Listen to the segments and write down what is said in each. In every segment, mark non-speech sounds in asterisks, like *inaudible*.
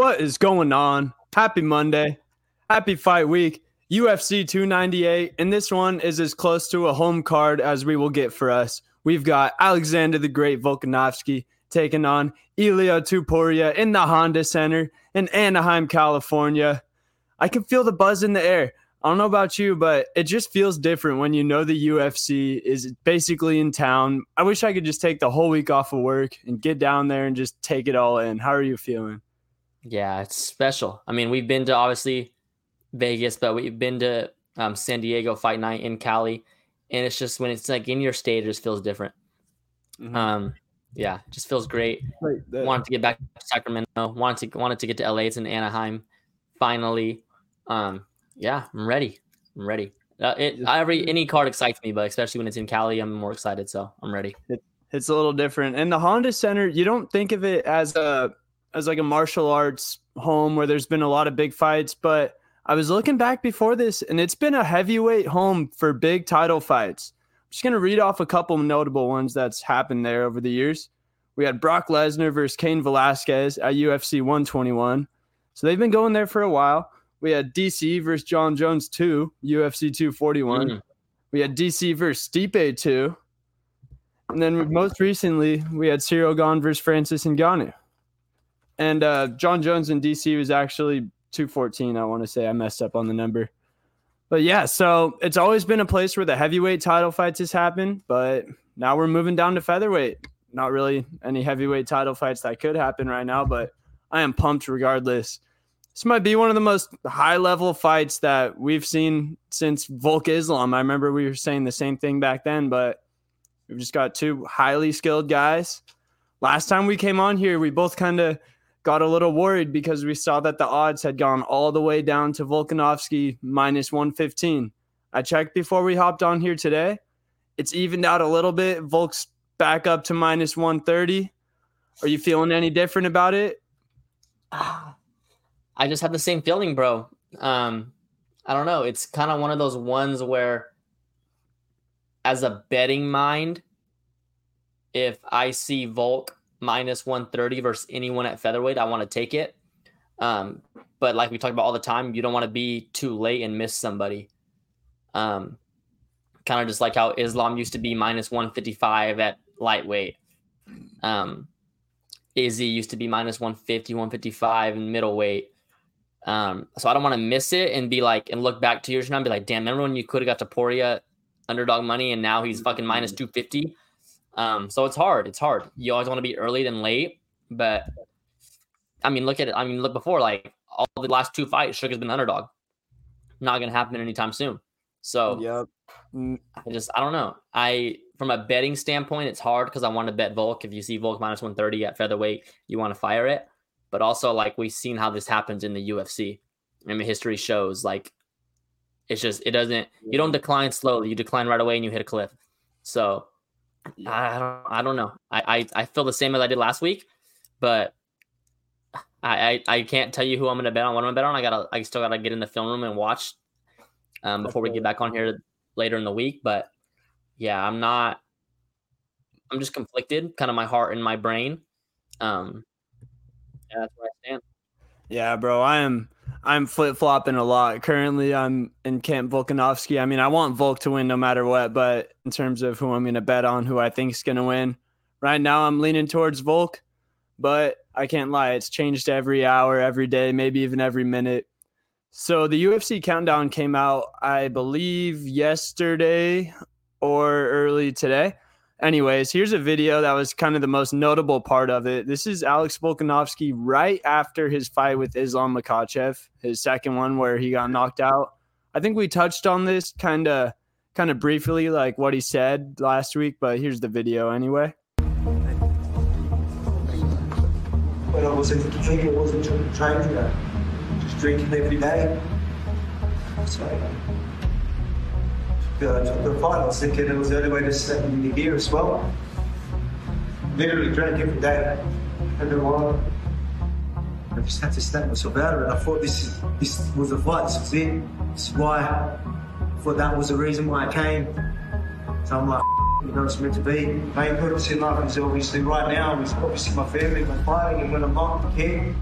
What is going on? Happy Monday. Happy fight week. UFC 298. And this one is as close to a home card as we will get for us. We've got Alexander the Great Volkanovski taking on Ilia Topuria in the Honda Center in Anaheim, California. I can feel the buzz in the air. I don't know about you, but it just feels different when you know the UFC is basically in town. I wish I could just take the whole week off of work and get down there and just take it all in. How are you feeling? Yeah, it's special. I mean, we've been to obviously Vegas, but we've been to um, San Diego Fight Night in Cali, and it's just when it's like in your state, it just feels different. Mm-hmm. Um, yeah, just feels great. Right wanted to get back to Sacramento. Wanted to wanted to get to LA. It's in Anaheim. Finally, um, yeah, I'm ready. I'm ready. Uh, it, every any card excites me, but especially when it's in Cali, I'm more excited. So I'm ready. It, it's a little different. And the Honda Center, you don't think of it as a as like a martial arts home where there's been a lot of big fights, but I was looking back before this, and it's been a heavyweight home for big title fights. I'm just gonna read off a couple notable ones that's happened there over the years. We had Brock Lesnar versus Cain Velasquez at UFC 121. So they've been going there for a while. We had DC versus Jon Jones 2, UFC 241. Mm. We had DC versus Stipe 2. And then most recently, we had Ciryl Gane versus Francis Ngannou. And uh, Jon Jones in DC was actually 214. I want to say I messed up on the number. But yeah, so it's always been a place where the heavyweight title fights has happened, but now we're moving down to featherweight. Not really any heavyweight title fights that could happen right now, but I am pumped regardless. This might be one of the most high level fights that we've seen since Volk Islam. I remember we were saying the same thing back then, but we've just got two highly skilled guys. Last time we came on here, we both kind of got a little worried because we saw that the odds had gone all the way down to Volkanovski minus 115. I checked before we hopped on here today. It's evened out a little bit. Volk's back up to minus 130. Are you feeling any different about it? *sighs* I just have the same feeling, bro. Um, I don't know. It's kind of one of those ones where, as a betting mind, if I see Volk minus 130 versus anyone at featherweight, I want to take it. Um, but like we talk about all the time, you don't want to be too late and miss somebody. Um, kind of just like how Islam used to be minus 155 at lightweight. Um, Izzy used to be minus 150, 155 in middleweight. Um, so I don't want to miss it and be like, and look back two years from now and be like, damn, remember when you could have got Topuria underdog money and now he's fucking minus 250? Um, so it's hard. It's hard. You always want to be early than late, but I mean, look at it. I mean, look before like all the last two fights, Sugar's been underdog. Not gonna happen anytime soon. So yep. I just I don't know. I from a betting standpoint, it's hard because I want to bet Volk. If you see Volk minus one thirty at featherweight, you want to fire it. But also, like we've seen how this happens in the UFC. I mean, history shows like it's just it doesn't. You don't decline slowly. You decline right away, and you hit a cliff. So I don't, I don't know. I, I, I feel the same as I did last week, but I, I, I can't tell you who I'm going to bet on. What I'm going to bet on. I gotta, I still gotta get in the film room and watch um, before we get back on here later in the week. But yeah, I'm not. I'm just conflicted, kind of my heart and my brain. Um, yeah, that's where I stand. Yeah, bro, I am. I'm flip flopping a lot. Currently, I'm in Camp Volkanovski. I mean, I want Volk to win no matter what, but in terms of who I'm going to bet on, who I think is going to win, right now I'm leaning towards Volk, but I can't lie. It's changed every hour, every day, maybe even every minute. So the UFC countdown came out, I believe, yesterday or early today. Anyways, here's a video that was kind of the most notable part of it. This is Alex Volkanovski right after his fight with Islam Makhachev, his second one where he got knocked out. I think we touched on this kind of kind of briefly like what he said last week, but here's the video anyway. When I was drinking, I wasn't trying to uh, just drinking every day. So uh, the fight. I was thinking it was the only way to set in the gear as well. Literally drank every day. And then one, I just had to snap myself out of it. I thought this is, this was a fight. This was it. This is why I thought that was the reason why I came. So I'm like, you know, it's meant to be. Main purpose in life is obviously right now is obviously my family, my fighting, and when I'm not here,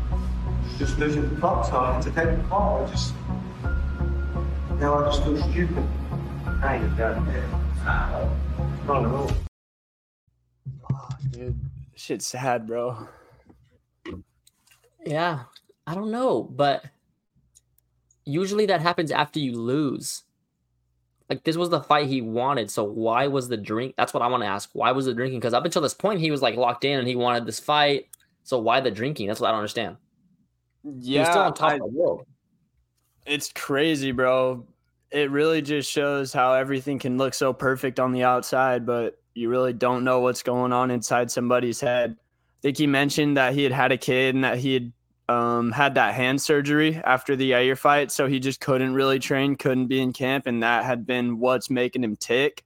just losing the plot time to take the call. I just now I just feel stupid. I ain't done it. Not at all. Dude, shit's sad, bro. Yeah, I don't know, but usually that happens after you lose. Like this was the fight he wanted, so why was the drink? That's what I want to ask. Why was the drinking? Because up until this point, he was like locked in and he wanted this fight. So why the drinking? That's what I don't understand. Yeah, he still on top I- of the world. it's crazy, bro. It really just shows how everything can look so perfect on the outside, but you really don't know what's going on inside somebody's head. I think he mentioned that he had had a kid and that he had um, had that hand surgery after the Yair fight, so he just couldn't really train, couldn't be in camp, and that had been what's making him tick.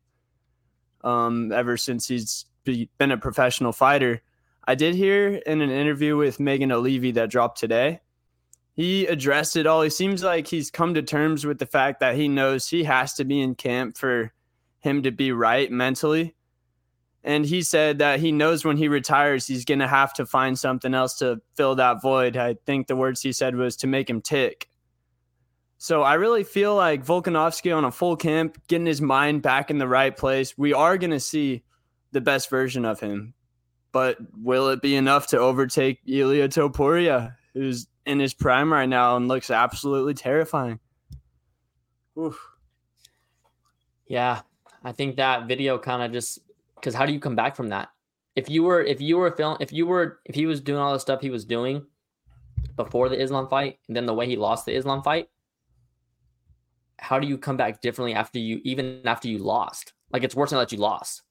Um, ever since he's been a professional fighter, I did hear in an interview with Megan Olivi that dropped today he addressed it all. He seems like he's come to terms with the fact that he knows he has to be in camp for him to be right mentally. And he said that he knows when he retires, he's going to have to find something else to fill that void. I think the words he said was to make him tick. So I really feel like Volkanovski on a full camp, getting his mind back in the right place, we are going to see the best version of him. But will it be enough to overtake Ilya Topuria, who's in his prime right now and looks absolutely terrifying? Oof. Yeah, I think that video kind of just because how do you come back from that? If you were if you were film if you were if he was doing all the stuff he was doing before the Islam fight and then the way he lost the Islam fight, how do you come back differently after you even after you lost? Like it's worse than that you lost.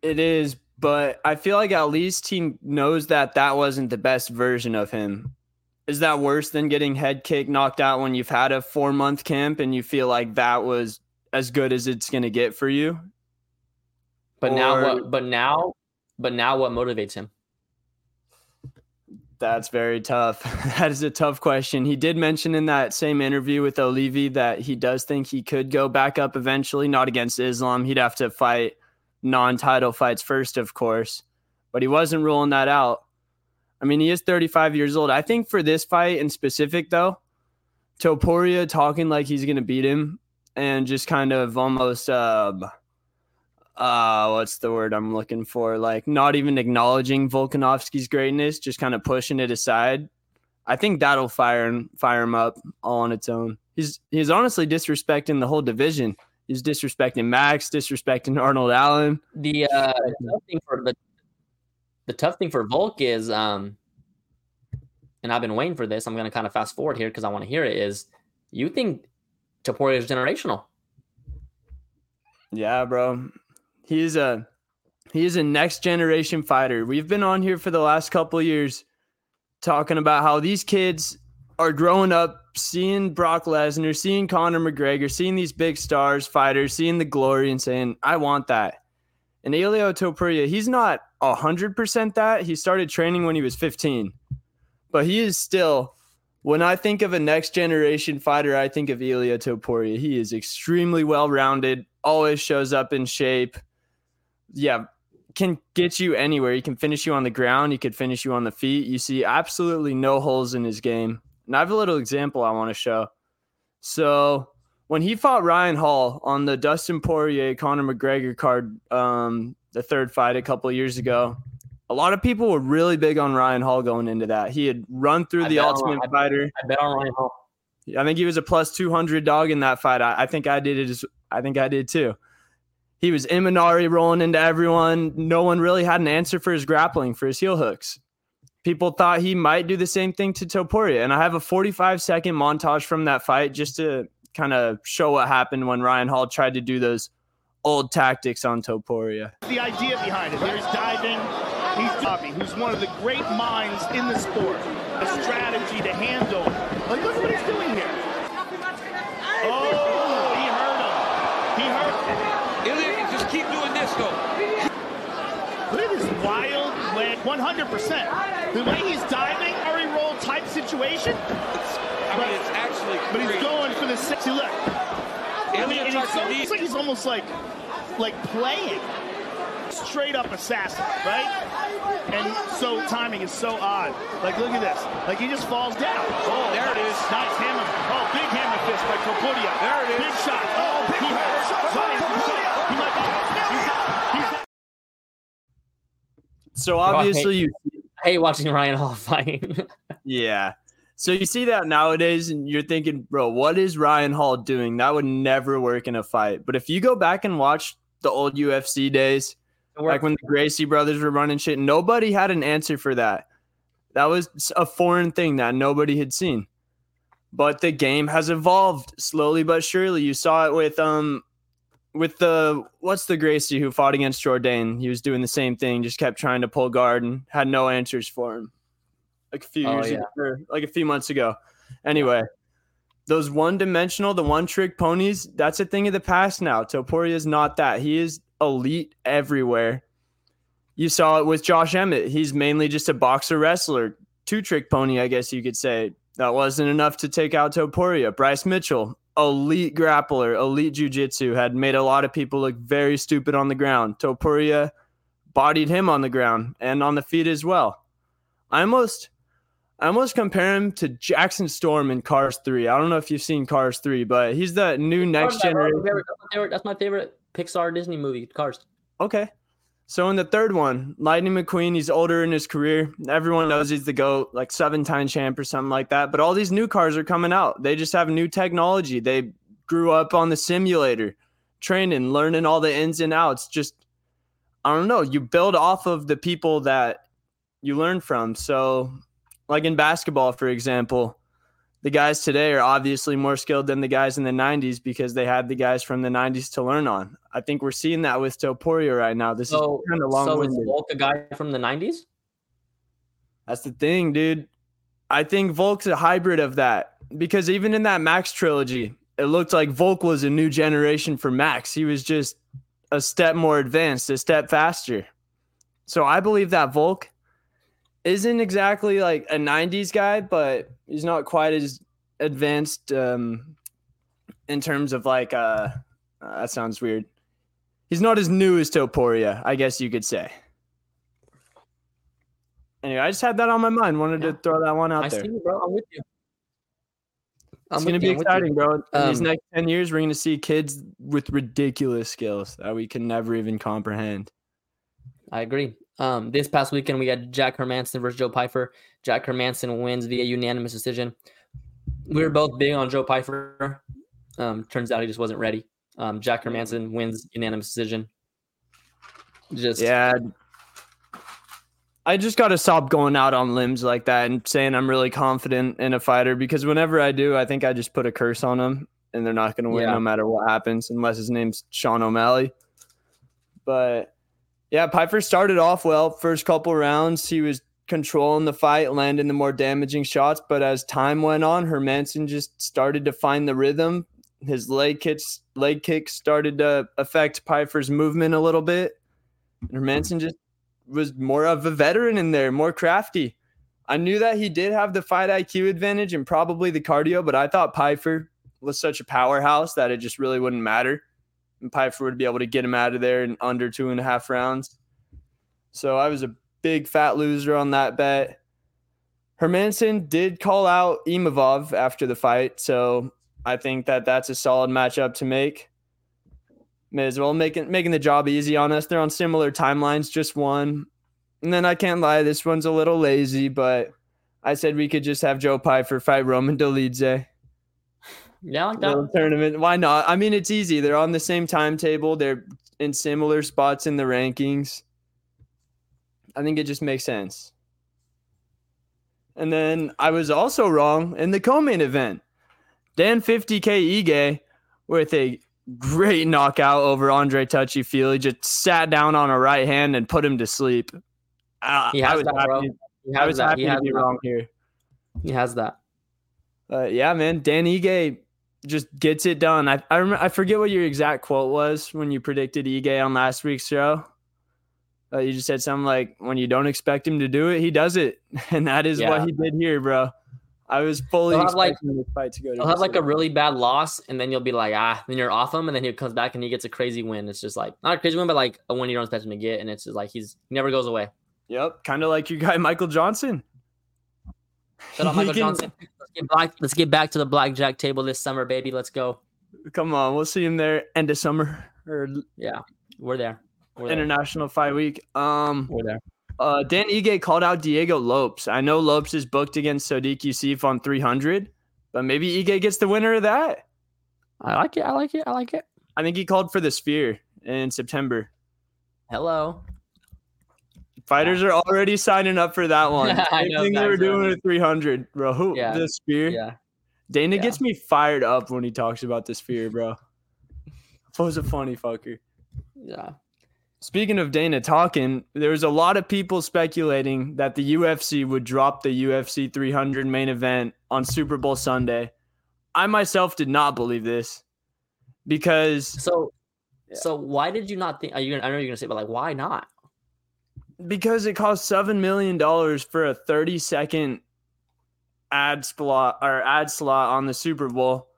It is, but I feel like at least he knows that that wasn't the best version of him. Is that worse than getting head kick knocked out when you've had a four month camp and you feel like that was as good as it's going to get for you? But now what? But now, but now what motivates him? That's very tough. *laughs* that is a tough question. He did mention in that same interview with Olivi that he does think he could go back up eventually, not against Islam. He'd have to fight non title fights first, of course, but he wasn't ruling that out. I mean, he is 35 years old. I think for this fight in specific, though, Topuria talking like he's going to beat him and just kind of almost, um, uh, what's the word I'm looking for? Like not even acknowledging Volkanovski's greatness, just kind of pushing it aside. I think that'll fire him, fire him up all on its own. He's he's honestly disrespecting the whole division. He's disrespecting Max, disrespecting Arnold Allen. The uh, tough thing for the the tough thing for Volk is, um, and I've been waiting for this. I'm going to kind of fast forward here because I want to hear it. Is you think Topuria is generational? Yeah, bro. He's a he's a next generation fighter. We've been on here for the last couple of years talking about how these kids are growing up seeing Brock Lesnar, seeing Conor McGregor, seeing these big stars fighters, seeing the glory and saying, I want that. And Ilia Topuria, he's not 100% that. He started training when he was 15. But he is still when I think of a next generation fighter, I think of Ilya Topuria. He is extremely well rounded, always shows up in shape. Yeah, can get you anywhere. He can finish you on the ground, he could finish you on the feet. You see absolutely no holes in his game. And I have a little example I want to show. So when he fought Ryan Hall on the Dustin Poirier Conor McGregor card, um, the third fight a couple of years ago, a lot of people were really big on Ryan Hall going into that. He had run through I the on- Ultimate bet- Fighter. I bet on Ryan Hall. I think he was a plus 200 dog in that fight. I, I think I did it. As, I think I did too. He was Imanari rolling into everyone. No one really had an answer for his grappling, for his heel hooks. People thought he might do the same thing to Topuria. And I have a 45 second montage from that fight just to kind of show what happened when Ryan Hall tried to do those old tactics on Topuria. the idea behind it. There's diving. He's Bobby, who's one of the great minds in the sport. A strategy to handle. Like, look at what he's doing here. Oh, he hurt him. He hurt Ilya, just keep doing this though. Look at this wild leg. 100%. The way he's diving, Ari roll type situation, It's, I mean, it's actually but he's going for the six. See, look. I mean, Ilya and tucks it's, the knee. almost like he's almost like, like playing. straight up assassin, right? And so timing is so odd. Like, look at this. Like, he just falls down. Oh, There it is. Nice hammer. Oh, big hammer fist by Topuria. There it is. Big shot. Oh, big he hurts. Zion, he might be- he's- he's- So obviously you I hate watching Ryan Hall *laughs* fight. Yeah. So you see that nowadays and you're thinking, bro, what is Ryan Hall doing? That would never work in a fight. But if you go back and watch the old UFC days, like when the Gracie brothers were running shit, nobody had an answer for that. That was a foreign thing that nobody had seen. But the game has evolved slowly but surely. You saw it with um with the what's the Gracie who fought against Jordan, He was doing the same thing, just kept trying to pull guard and had no answers for him. Like a few Oh, years yeah. ago, like a few months ago. Anyway, those one dimensional, the one trick ponies, that's a thing of the past now. Topuria is not that. He is elite everywhere. You saw it with Josh Emmett. He's mainly just a boxer wrestler, two trick pony, I guess you could say. That wasn't enough to take out Topuria. Bryce Mitchell, elite grappler, elite jujitsu, had made a lot of people look very stupid on the ground. Topuria bodied him on the ground and on the feet as well. I almost I almost compare him to Jackson Storm in Cars 3. I don't know if you've seen Cars 3, but he's the new next generation. favorite- that's my favorite- That's my favorite Pixar Disney movie, Cars. Okay. So in the third one, Lightning McQueen, he's older in his career. Everyone knows he's the GOAT, like seven time champ or something like that. But all these new cars are coming out. They just have new technology. They grew up on the simulator, training, learning all the ins and outs. Just, I don't know. You build off of the people that you learn from. So, like in basketball, for example, the guys today are obviously more skilled than the guys in the 90s because they had the guys from the 90s to learn on. I think we're seeing that with Topuria right now. This So, is kind of long so is. Volk a guy from the '90s? That's the thing, dude. I think Volk's a hybrid of that because even in that Max trilogy, it looked like Volk was a new generation for Max. He was just a step more advanced, a step faster. So I believe that Volk isn't exactly like a 90s guy, but he's not quite as advanced um, in terms of like, uh, uh, that sounds weird. He's not as new as Topuria, I guess you could say. Anyway, I just had that on my mind. Wanted Yeah. to throw that one out I there. see you, bro. I'm with you. I'm It's going to be I'm with you. exciting, bro. In these Um, next 10 years, we're going to see kids with ridiculous skills that we can never even comprehend. I agree. Um, this past weekend we had Jack Hermansson versus Joe Pyfer. Jack Hermansson wins via unanimous decision. We were both big on Joe Pyfer. Um, turns out he just wasn't ready. Um, Jack Hermansson wins unanimous decision. Just Yeah. I just got to stop going out on limbs like that and saying I'm really confident in a fighter because whenever I do, I think I just put a curse on them and they're not going to win Yeah. no matter what happens unless his name's Sean O'Malley. But yeah, Pyfer started off well. First couple rounds, he was controlling the fight, landing the more damaging shots. But as time went on, Hermansson just started to find the rhythm. His leg kicks, leg kicks started to affect Pyfer's movement a little bit. Hermansson just was more of a veteran in there, more crafty. I knew that he did have the fight IQ advantage and probably the cardio, but I thought Pyfer was such a powerhouse that it just really wouldn't matter. And Pyfer would be able to get him out of there in under two and a half rounds. So I was a big fat loser on that bet. Hermansson did call out Imavov after the fight, so I think that that's a solid matchup to make. May as well making making the job easy on us. They're on similar timelines, just one. And then I can't lie, this one's a little lazy, but I said we could just have Joe Pyfer fight Roman Dolidze. Yeah, I like that. Tournament. Why not? I mean, it's easy. They're on the same timetable. They're in similar spots in the rankings. I think it just makes sense. And then I was also wrong in the co-main event. Dan 50K Ige with a great knockout over Andre Touchy He just sat down on a right hand and put him to sleep. Uh, He I has was that, happy, He I was that. happy to be that. wrong here. He has that. Uh, yeah, man, Dan Ige just gets it done. I I, rem- I forget what your exact quote was when you predicted Ige on last week's show. Uh, you just said something like, "When you don't expect him to do it, he does it," *laughs* and that is Yeah. what he did here, bro. I was fully He'll have, like- this fight to go to. He'll have like a really bad loss, and then you'll be like, ah, then you're off him, and then he comes back and he gets a crazy win. It's just like not a crazy win, but like a win you don't expect him to get, and it's just like he's he never goes away. Yep, kind of like your guy Michael Johnson. Shut up, *laughs* Michael can- Johnson. Let's get back. Let's get back to the blackjack table this summer, baby. Let's go. Come on, we'll see him there end of summer or We're there. We're there. International Fight Week. Um, We're there. uh, Dan Ige called out Diego Lopes. I know Lopes is booked against Sodiq Yusuff on 300, but maybe Ige gets the winner of that. I like it. I like it. I like it. I think he called for the Sphere in September. Hello. Fighters are already signing up for that one. *laughs* I know, thing they were doing at 300, bro. Who Yeah, the Sphere? Yeah. Dana yeah. gets me fired up when he talks about the Sphere, bro. *laughs* Was a funny fucker. Yeah. Speaking of Dana talking, there was a lot of people speculating that the UFC would drop the UFC 300 main event on Super Bowl Sunday. I myself did not believe this because So, Yeah. so why did you not think? Are you? Gonna, I know you're gonna say, but like, why not? Because it cost seven million dollars for a 30 second ad slot or ad slot on the Super Bowl.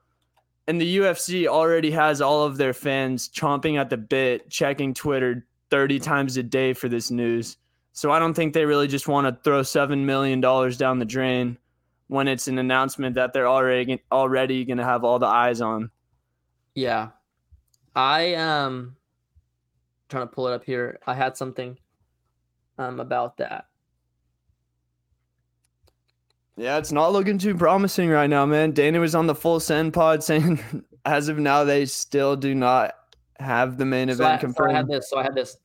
And the UFC already has all of their fans chomping at the bit, checking Twitter 30 times a day for this news. So I don't think they really just want to throw seven million dollars down the drain when it's an announcement that they're already already going to have all the eyes on. Yeah. I um trying to pull it up here. I had something um about that. Yeah, it's not looking too promising right now, man. Dana was on the full send pod saying *laughs* as of now they still do not have the main So event I, so I had this. So I had this.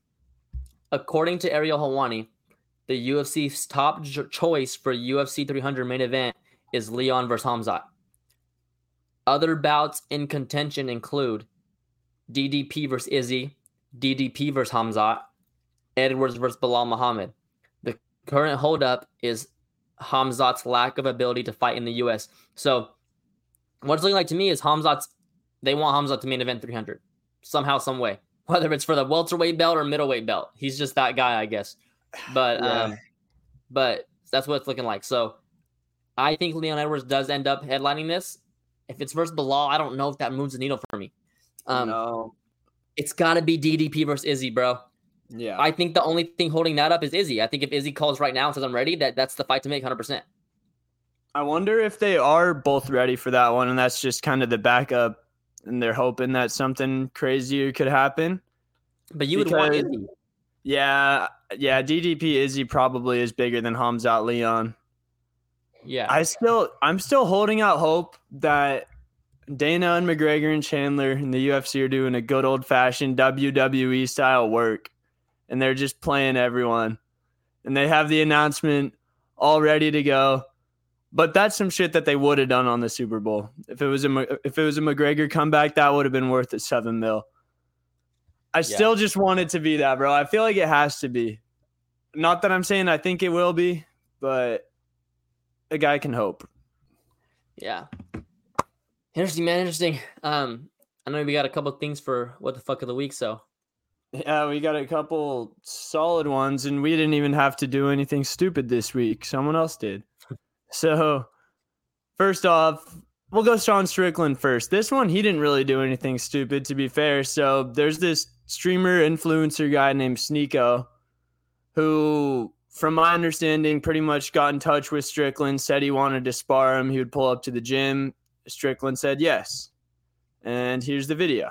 According to Ariel Helwani, the UFC's top j- choice for UFC 300 main event is Leon versus Hamzat. Other bouts in contention include DDP versus Izzy, DDP versus Hamzat, Edwards versus Belal Muhammad. The current holdup is Hamzat's lack of ability to fight in the US. So, what it's looking like to me is Hamzat's. They want Hamzat to main event 300 somehow, some way. *laughs* Whether it's for the welterweight belt or middleweight belt, he's just that guy, I guess. But Yeah. um, but that's what it's looking like. So, I think Leon Edwards does end up headlining this. If it's versus Belal, I don't know if that moves the needle for me. Um, no. it's got to be DDP versus Izzy, bro. Yeah. I think the only thing holding that up is Izzy. I think if Izzy calls right now and says I'm ready, that that's the fight to make 100%. I wonder if they are both ready for that one and that's just kind of the backup and they're hoping that something crazier could happen. But you would want Izzy. Yeah, yeah, DDP Izzy probably is bigger than Hamzat Leon. Yeah. I still I'm still holding out hope that Dana and McGregor and Chandler and the UFC are doing a good old fashioned WWE style work and they're just playing everyone. And they have the announcement all ready to go. But that's some shit that they would have done on the Super Bowl. If it was a if it was a McGregor comeback, that would have been worth a 7 mil. I still just want it to be that, bro. I feel like it has to be. Not that I'm saying I think it will be, but a guy can hope. Yeah. Interesting, man. Interesting. Um, I know we got a couple things for what the fuck of the week. So Yeah, we got a couple solid ones, and we didn't even have to do anything stupid this week. Someone else did. *laughs* So, first off, we'll go Sean Strickland first. This one, he didn't really do anything stupid, to be fair. So, there's this streamer influencer guy named Sneako who, from my understanding, pretty much got in touch with Strickland, said he wanted to spar him. He would pull up to the gym. Strickland said yes. And here's the video.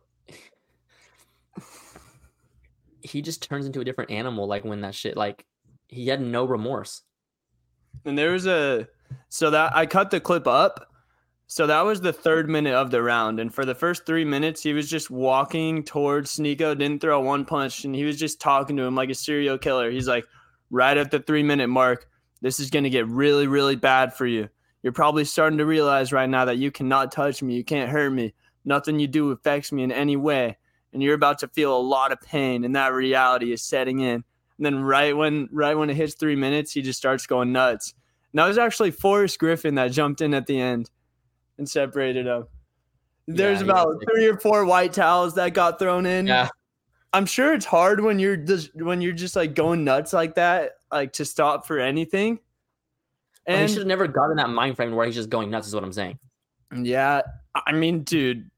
he just turns into a different animal. Like when that shit, like he had no remorse. And there was a so that I cut the clip up. So that was the third minute of the round. And for the first three minutes, he was just walking towards Sneako, didn't throw one punch, and he was just talking to him like a serial killer. He's like, right at the three minute mark, this is going to get really, really bad for you. You're probably starting to realize right now that you cannot touch me. You can't hurt me. Nothing you do affects me in any way. And you're about to feel a lot of pain, and that reality is setting in. And then right when right when it hits three minutes, he just starts going nuts. And that was actually Forrest Griffin that jumped in at the end and separated them. There's Yeah, about yeah. three or four white towels that got thrown in. Yeah. I'm sure it's hard when you're just when you're just like going nuts like that, like to stop for anything. Well, he should have never gotten that mind frame where he's just going nuts. Is what I'm saying. yeah, I mean, dude,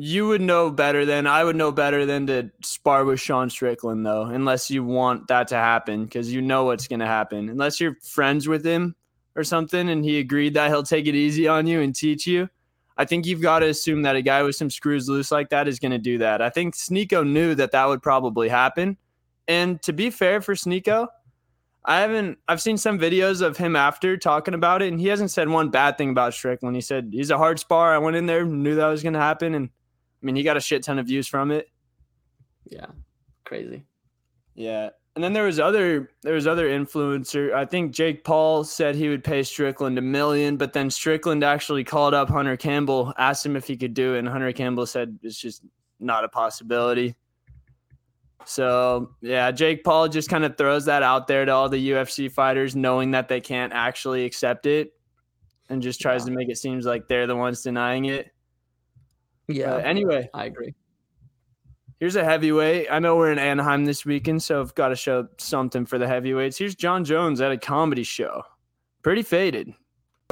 you would know better than I would know better than to spar with Sean Strickland though, unless you want that to happen because you know what's gonna happen. Unless you're friends with him or something, and he agreed that he'll take it easy on you and teach you. I think you've got to assume that a guy with some screws loose like that is going to do that. I think Sneako knew that that would probably happen. And to be fair for Sneako, I haven't. I've seen some videos of him after talking about it, and he hasn't said one bad thing about Strickland. He said he's a hard spar. I went in there, knew that was going to happen, and I mean he got a shit ton of views from it. Yeah, crazy. Yeah. And then there was other there was other influencer. I think Jake Paul said he would pay Strickland a million, but then Strickland actually called up Hunter Campbell, asked him if he could do it, and Hunter Campbell said it's just not a possibility. So yeah, Jake Paul just kind of throws that out there to all the UFC fighters, knowing that they can't actually accept it, and just tries to make it seems like they're the ones denying it. Yeah. But anyway, I agree. Here's a heavyweight. I know we're in Anaheim this weekend, so I've got to show something for the heavyweights. Here's Jon Jones at a comedy show. Pretty faded.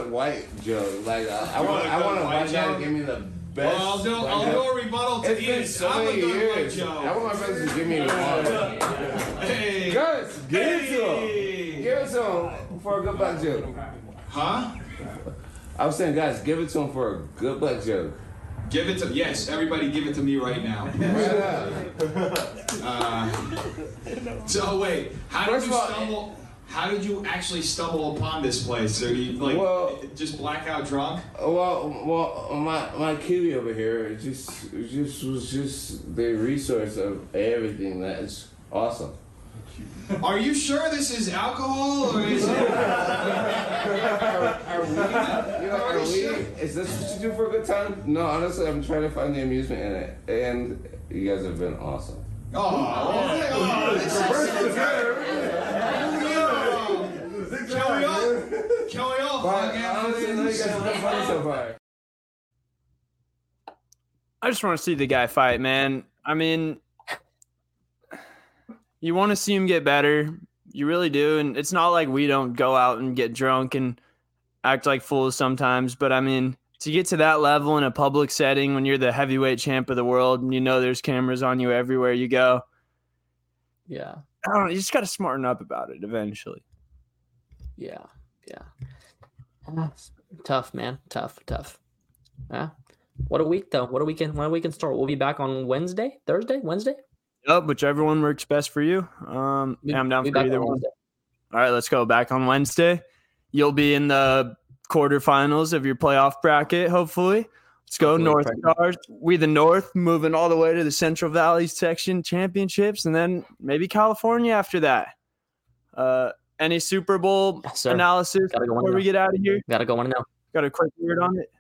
white joke. Like uh, I want, I want a white guy to give me the best. Well, I'll do, I'll do a rebuttal to It's been Ian. so I'm many a good white years. I want my friends to give me one. Hey. Guys, give it to him. Give it to him for a good black joke. Huh? I was saying, guys, give it to him for a good black joke. Give it to yes. Everybody, give it to me right now. *laughs* Uh, so wait, how did you stumble? How did you actually stumble upon this place? So you like Well- just blackout drunk? Well, well, my my kiwi over here just just was just the resource of everything. That's awesome. Are you sure this is alcohol or is it? Are we? You know, are we? Is this what you do for a good time? No, honestly, I'm trying to find the amusement in it, and you guys have been awesome. Oh, oh, this is Can oh, we all? Can we all But honestly, no, you guys have been funny so far. I just want to see the guy fight, man. I mean, you want to see him get better. You really do. And it's not like we don't go out and get drunk and act like fools sometimes. But I mean, to get to that level in a public setting when you're the heavyweight champ of the world and you know there's cameras on you everywhere you go, Yeah. I don't know. You just got to smarten up about it eventually. Yeah. Yeah. Ah, Tough, man. Tough. Tough. Yeah. What a week though. What a weekend. What a weekend start. We'll be back on Wednesday, Thursday, Wednesday. Yep, whichever one works best for you. Um, yeah, I'm down for either on one. Wednesday. All right, let's go back on Wednesday. You'll be in the quarterfinals of your playoff bracket, hopefully. Let's go Hopefully, North Stars. We the North moving all the way to the Central Valley section championships, and then maybe California after that. Uh, any Super Bowl Yes, analysis Gotta go before we now. get out of here? Gotta go to know. Got a quick word on it.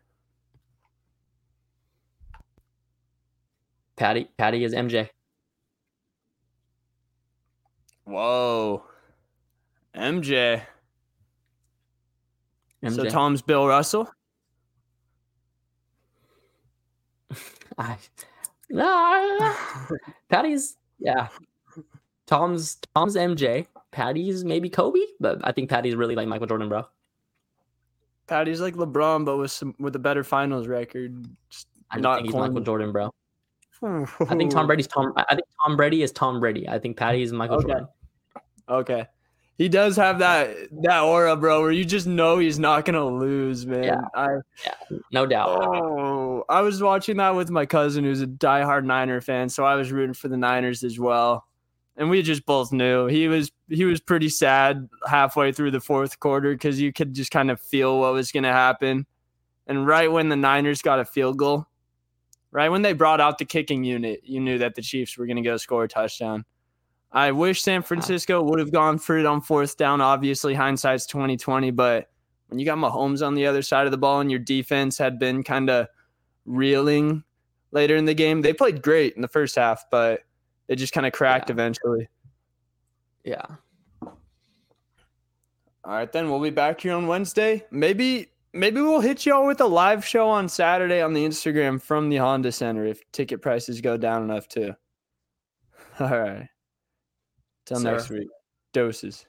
Patty. Patty is MJ. Whoa, MJ. MJ. So Tom's Bill Russell. *laughs* I, no, Patty's yeah. Tom's Tom's MJ. Patty's maybe Kobe, but I think Patty's really like Michael Jordan, bro. Patty's like LeBron, but with some with a better finals record. Just I just not think he's Michael. Jordan, bro. I think Tom *laughs* Brady's Tom. I I think Tom Brady is Tom Brady. I think Patty is Michael Okay. Jordan. Okay. He does have that that aura, bro, where you just know he's not gonna lose, man. Yeah. I No doubt. oh, I was watching that with my cousin who's a diehard Niner fan, so I was rooting for the Niners as well. And we just both knew he was he was pretty sad halfway through the fourth quarter because you could just kind of feel what was gonna happen. and right when the Niners got a field goal, right when they brought out the kicking unit, you knew that the Chiefs were going to go score a touchdown. I wish San Francisco would have gone for it on fourth down. Obviously, hindsight's twenty twenty, but when you got Mahomes on the other side of the ball and your defense had been kind of reeling later in the game, they played great in the first half, but it just kind of cracked Yeah. eventually. Yeah. All right, then we'll be back here on Wednesday. Maybe maybe we'll hit y'all with a live show on Saturday on the Instagram from the Honda Center if ticket prices go down enough too. *laughs* All right. Till next week. Doses.